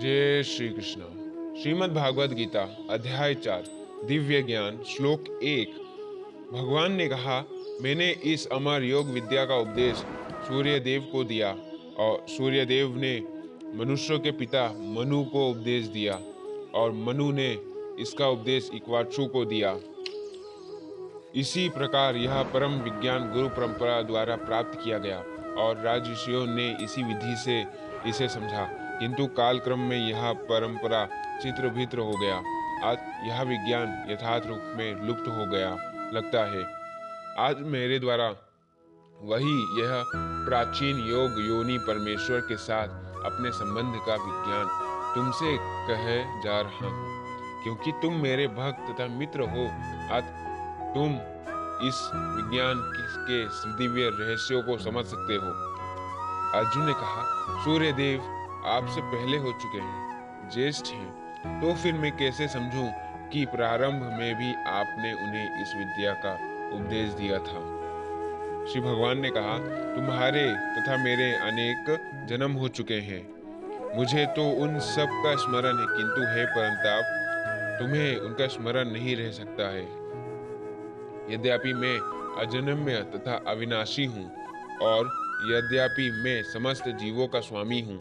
जय श्री कृष्ण। श्रीमद् भागवत गीता, अध्याय चार, दिव्य ज्ञान, श्लोक एक। भगवान ने कहा, मैंने इस अमर योग विद्या का उपदेश सूर्य देव को दिया और सूर्य देव ने मनुष्यों के पिता मनु को उपदेश दिया और मनु ने इसका उपदेश इक्वाक्षु को दिया। इसी प्रकार यह परम विज्ञान गुरु परंपरा द्वारा प्राप्त किया गया और राजऋषियों ने इसी विधि से इसे समझा। किंतु कालक्रम में यह परंपरा चित्र भित्र हो गया। आज यह विज्ञान यथार्थ रूप में लुप्त हो गया, लगता है। आज मेरे द्वारा वही यह प्राचीन योग योनि परमेश्वर के साथ अपने संबंध का विज्ञान तुमसे कहे जा रहा हूँ। क्योंकि तुम मेरे भक्त तथा मित्र हो, आज तुम इस विज्ञान के दिव्य रहस्यों को समझ सकते हो। अर्जुन ने कहा सूर्य देव आपसे पहले हो चुके हैं, ज्येष्ठ हैं। तो फिर मैं कैसे समझूं कि प्रारंभ में भी आपने उन्हें इस विद्या का उपदेश दिया था? श्री भगवान ने कहा, तुम्हारे तथा मेरे अनेक जन्म हो चुके हैं। मुझे तो उन सब का स्मरण है, किंतु है परंताप तुम्हें उनका स्मरण नहीं रह सकता है। यद्यपि मैं अजन्म्य तथा अविनाशी हूँ, और यद्यपि मैं समस्त जीवों का स्वामी हूँ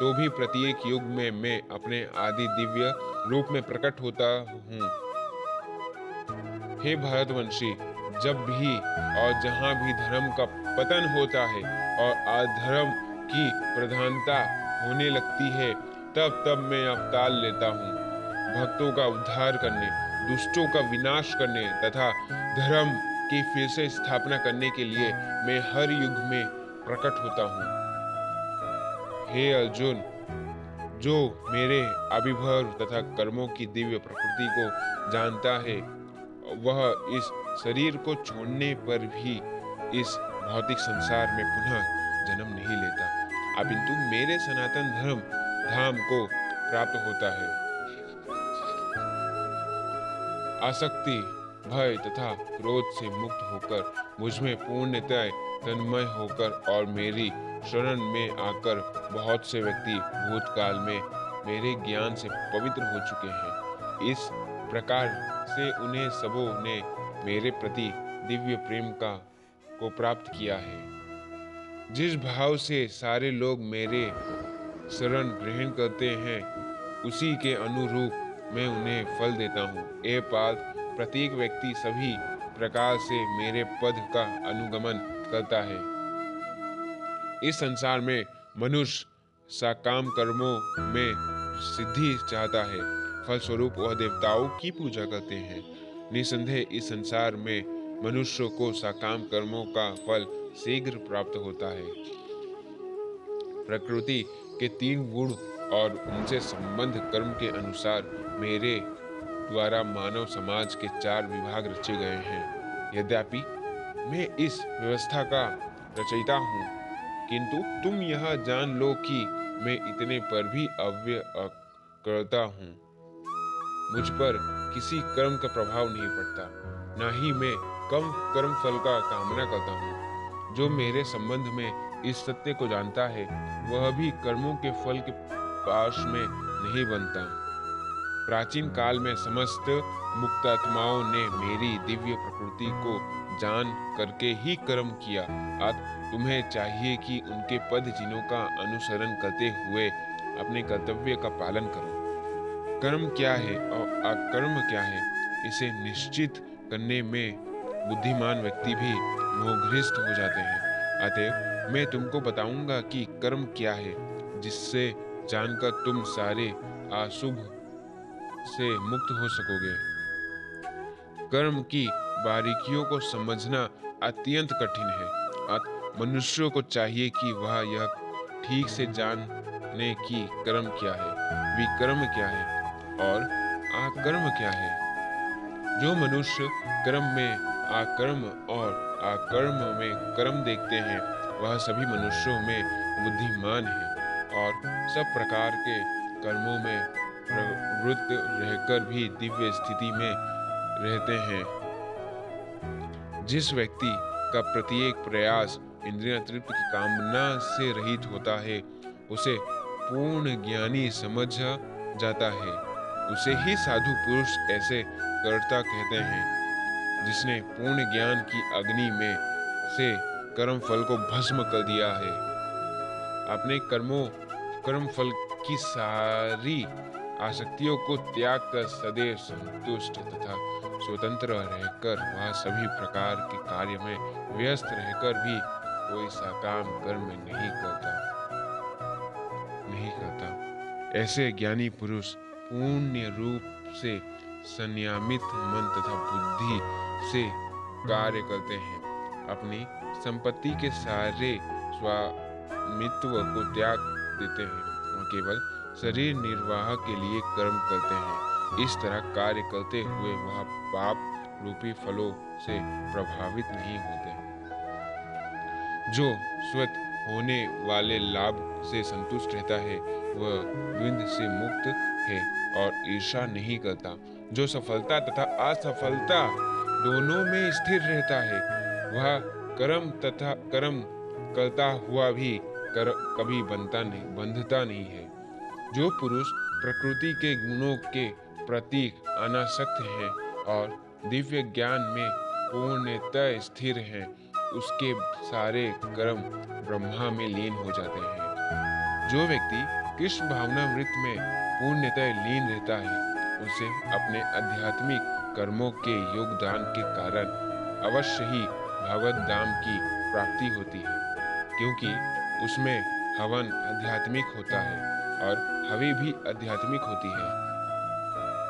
तो भी प्रत्येक युग में मैं अपने आदि दिव्य रूप में प्रकट होता हूँ। हे भारतवंशी, जब भी और जहाँ भी धर्म का पतन होता है और अधर्म की प्रधानता होने लगती है, तब तब मैं अवतार लेता हूँ। भक्तों का उद्धार करने, दुष्टों का विनाश करने तथा धर्म की फिर से स्थापना करने के लिए मैं हर युग में प्रकट होता हूँ। हे अर्जुन, जो मेरे अभिभव तथा कर्मों की दिव्य प्रकृति को जानता है, वह इस शरीर को छोड़ने पर भी इस भौतिक संसार में पुनः जन्म नहीं लेता। अपिंतु मेरे सनातन धर्म, धाम को प्राप्त होता है। आसक्ति, भय तथा क्रोध से मुक्त होकर मुझमें पूर्णतः तन्मय होकर और मेरी शरण में आकर बहुत से व्यक्ति भूतकाल में मेरे ज्ञान से पवित्र हो चुके हैं। इस प्रकार से उन्हें सबों ने मेरे प्रति दिव्य प्रेम का, को प्राप्त किया है। जिस भाव से सारे लोग मेरे शरण ग्रहण करते हैं, उसी के अनुरूप मैं उन्हें फल देता हूँ। ए पाद, प्रत्येक व्यक्ति सभी प्रकार से मेरे पद का अनुगमन करता है। इस संसार में मनुष्य सकाम कर्मों में सिद्धि चाहता है। फलस्वरूप वह देवताओं की पूजा करते हैं। निसंदेह इस संसार में मनुष्य को सकाम कर्मों का फल शीघ्र प्राप्त होता है। प्रकृति के तीन गुण और उनसे संबंध कर्म के अनुसार मेरे द्वारा मानव समाज के चार विभाग रचे गए हैं। यद्यपि मैं इस व्यवस्था का रचयिता हूँ किंतु तुम यह जान लो कि मैं इतने पर भी अव्य करता हूँ। मुझ पर किसी कर्म का प्रभाव नहीं पड़ता। न ही मैं कम कर्म फल का कामना करता हूँ। जो मेरे संबंध में इस सत्य को जानता है, वह भी कर्मों के फल के पास में नहीं बनता। प्राचीन काल में समस्त मुक्तात्माओं ने मेरी दिव्य प्रकृति को जान करके ही कर्म किया। आज तुम्हें चाहिए कि उनके पद चिन्हों का अनुसरण करते हुए अपने कर्तव्य का पालन करो। कर्म क्या है और अकर्म क्या है, इसे निश्चित करने में बुद्धिमान व्यक्ति भी मोहग्रस्त हो जाते हैं। अतएव मैं तुमको बताऊँगा कि कर्म क्या है, जिससे जानकर तुम सारे अशुभ से मुक्त हो सकोगे। कर्म की बारीकियों को समझना अत्यंत कठिन है। मनुष्यों को चाहिए कि वह यह ठीक से जानने की कर्म क्या है, विकर्म क्या है और आकर्म क्या है। जो मनुष्य कर्म में आकर्म और आकर्म में कर्म देखते हैं, वह सभी मनुष्यों में बुद्धिमान है और सब प्रकार के कर्मों में प्रवृत्त रहकर भी दिव्य स्थिति में रहते हैं। जिस व्यक्ति का प्रत्येक प्रयास इंद्रिय तृप्त की कामना से रहित होता है, उसे पूर्ण ज्ञानी समझ जाता है। उसे ही साधु पुरुष ऐसे कर्ता कहते हैं, जिसने पूर्ण ज्ञान की अग्नि में से कर्म फल को भस्म कर दिया है। अपने कर्मों, कर्म फल की सारी आसक्तियों को त्याग कर सदैव संतुष्ट तथा स्वतंत्र रहकर, वह सभी प्रकार के कार्य में व्यस्त रहकर भी कोई सकाम कर्म नहीं करता। नहीं करता ऐसे ज्ञानी पुरुष पूर्ण रूप से संयमित मन तथा बुद्धि से कार्य करते हैं। अपनी संपत्ति के सारे स्वामित्व को त्याग देते हैं। और केवल शरीर निर्वाह के लिए कर्म करते हैं। इस तरह कार्य करते हुए वह पाप रूपी फलों से प्रभावित नहीं होते। जो स्वत होने वाले लाभ से संतुष्ट रहता है वह द्विंद से मुक्त है और ईर्षा नहीं करता। जो सफलता तथा असफलता दोनों में स्थिर रहता है वह कर्म तथा कर्म करता हुआ भी कर, कभी बनता नहीं बंधता नहीं है। जो पुरुष प्रकृति के गुणों के प्रति अनासक्त है और दिव्य ज्ञान में पूर्णतः स्थिर है। उसके सारे कर्म ब्रह्मा में लीन हो जाते हैं। जो व्यक्ति कृष्ण भावना मृत में पूर्णतः लीन रहता है, उसे अपने आध्यात्मिक कर्मों के योगदान के कारण अवश्य ही भगवत धाम की प्राप्ति होती है, क्योंकि उसमें हवन आध्यात्मिक होता है और हवे भी आध्यात्मिक होती है।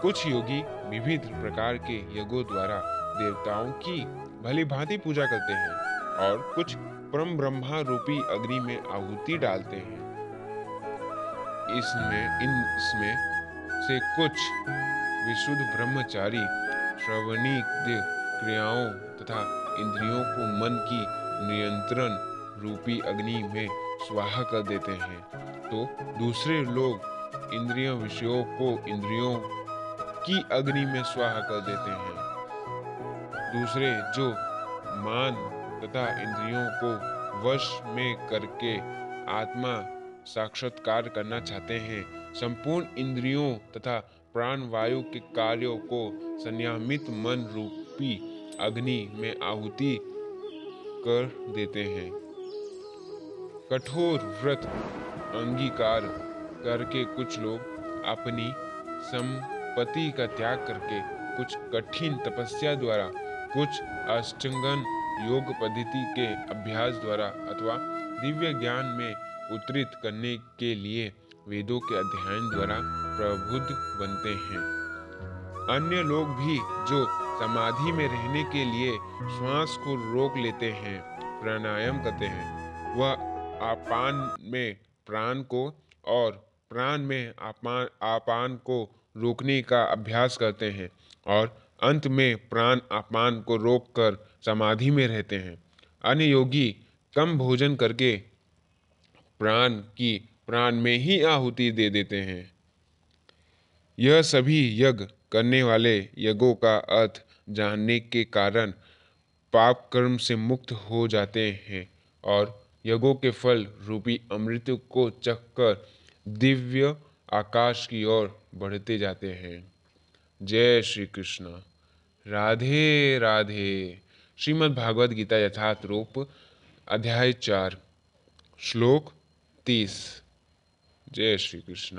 कुछ योगी विविध प्रकार के यज्ञों द्वारा देवताओं की भली भांति पूजा करते हैं और कुछ परम ब्रह्मा रूपी अग्नि में आहुति डालते हैं। इसमें इन इसमें से कुछ विशुद्ध ब्रह्मचारी, श्रवणी क्रियाओं तथा इंद्रियों को मन की नियंत्रण रूपी अग्नि में स्वाहा कर देते हैं। तो दूसरे लोग इंद्रियों विषयों को इंद्रियों की अग्नि में स्वाहा कर देते हैं। दूसरे, जो मान तथा इंद्रियों को वश में करके आत्मा साक्षात्कार करना चाहते हैं, संपूर्ण इंद्रियों तथा प्राण वायु के कार्यों को संयमित मन रूपी अग्नि में आहुति कर देते हैं। कठोर व्रत अंगीकार करके कुछ लोग अपनी संपत्ति का त्याग करके कुछ कठिन तपस्या द्वारा, कुछ अष्टंगन योग पद्धति के अभ्यास द्वारा अथवा दिव्य ज्ञान में उत्तरित करने के लिए वेदों के अध्ययन द्वारा प्रबुद्ध बनते हैं। अन्य लोग भी जो समाधि में रहने के लिए श्वास को रोक लेते हैं, प्राणायाम करते हैं, वह आपान में प्राण को और प्राण में आपान आपान को रोकने का अभ्यास करते हैं और अंत में प्राण अपान को रोककर समाधि में रहते हैं। अन्य योगी कम भोजन करके प्राण की प्राण में ही आहुति दे देते हैं। यह सभी यज्ञ करने वाले यज्ञों का अर्थ जानने के कारण पाप कर्म से मुक्त हो जाते हैं और यज्ञों के फल रूपी अमृत को चखकर दिव्य आकाश की ओर बढ़ते जाते हैं। जय श्री कृष्ण राधे राधे। श्रीमद् भागवत गीता यथार्थ रूप, अध्याय चार, श्लोक तीस। जय श्री कृष्ण